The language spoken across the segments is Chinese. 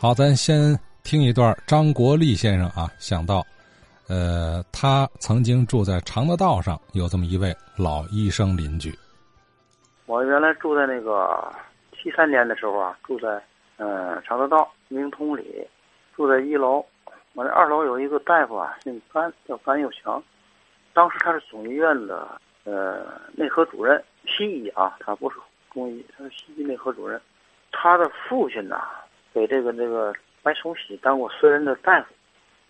好，咱先听一段张国立先生啊，想到，呃，他曾经住在常德道上，有这么一位老医生邻居。我原来住在那个七三年的时候啊，住在嗯常德道明通里，住在一楼。我那二楼有一个大夫啊，姓甘，叫甘又强。当时他是总医院的呃内科主任，西医啊，他不是中医，他是西医内科主任。他的父亲呐，给这个这个白崇禧当过私人的大夫。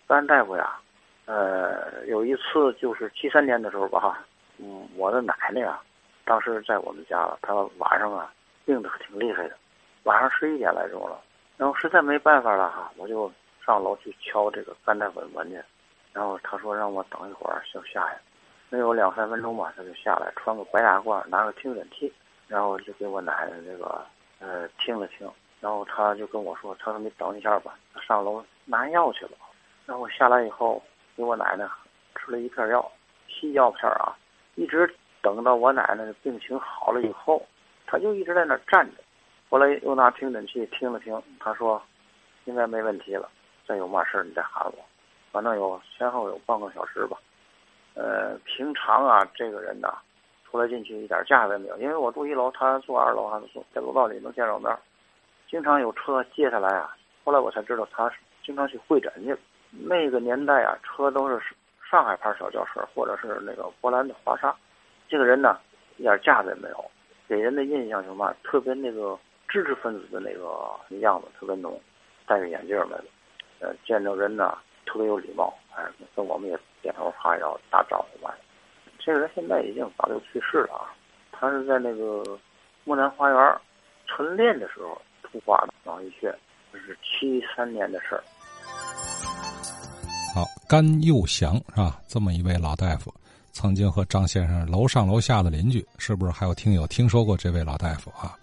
甘大夫呀，呃，有一次就是七三年的时候吧，哈，嗯，我的奶奶呀，当时在我们家了，她晚上啊病的挺厉害的，晚上十一点来钟了，然后实在没办法了哈，我就。上楼去敲这个甘大夫的门去，然后他说让我等一会儿就下来，没有两三分钟吧，他就下来，穿个白大褂，拿个听诊器，然后就给我奶奶这个呃听了听，然后他就跟我说，他说你等一下吧，他上楼拿药去了。然后下来以后给我奶奶吃了一片药，西药片啊，一直等到我奶奶的病情好了以后，他就一直在那站着。后来又拿听诊器听了听，他说应该没问题了。再有嘛事你再喊我，反正有前后有半个小时吧。呃，平常啊，这个人呐，出来进去一点架子也没有，因为我住一楼，他住二楼，还是在楼道里能见着面。经常有车接他来啊。后来我才知道他经常去会诊去。那个年代啊，车都是上海牌小轿车，或者是那个波兰的华沙。这个人呢，一点架子也没有，给人的印象就嘛，特别那个知识分子的那个样子，特别浓，戴着眼镜来的。呃，见着人呢特别有礼貌，哎，跟我们也点头哈腰打招呼嘛。这个人现在已经早就去世了啊，他是在那个木兰花园晨练的时候突发的脑溢血，这是七三年的事儿。好，甘佑祥是吧？这么一位老大夫，曾经和张先生楼上楼下的邻居，是不是还有听友听说过这位老大夫啊？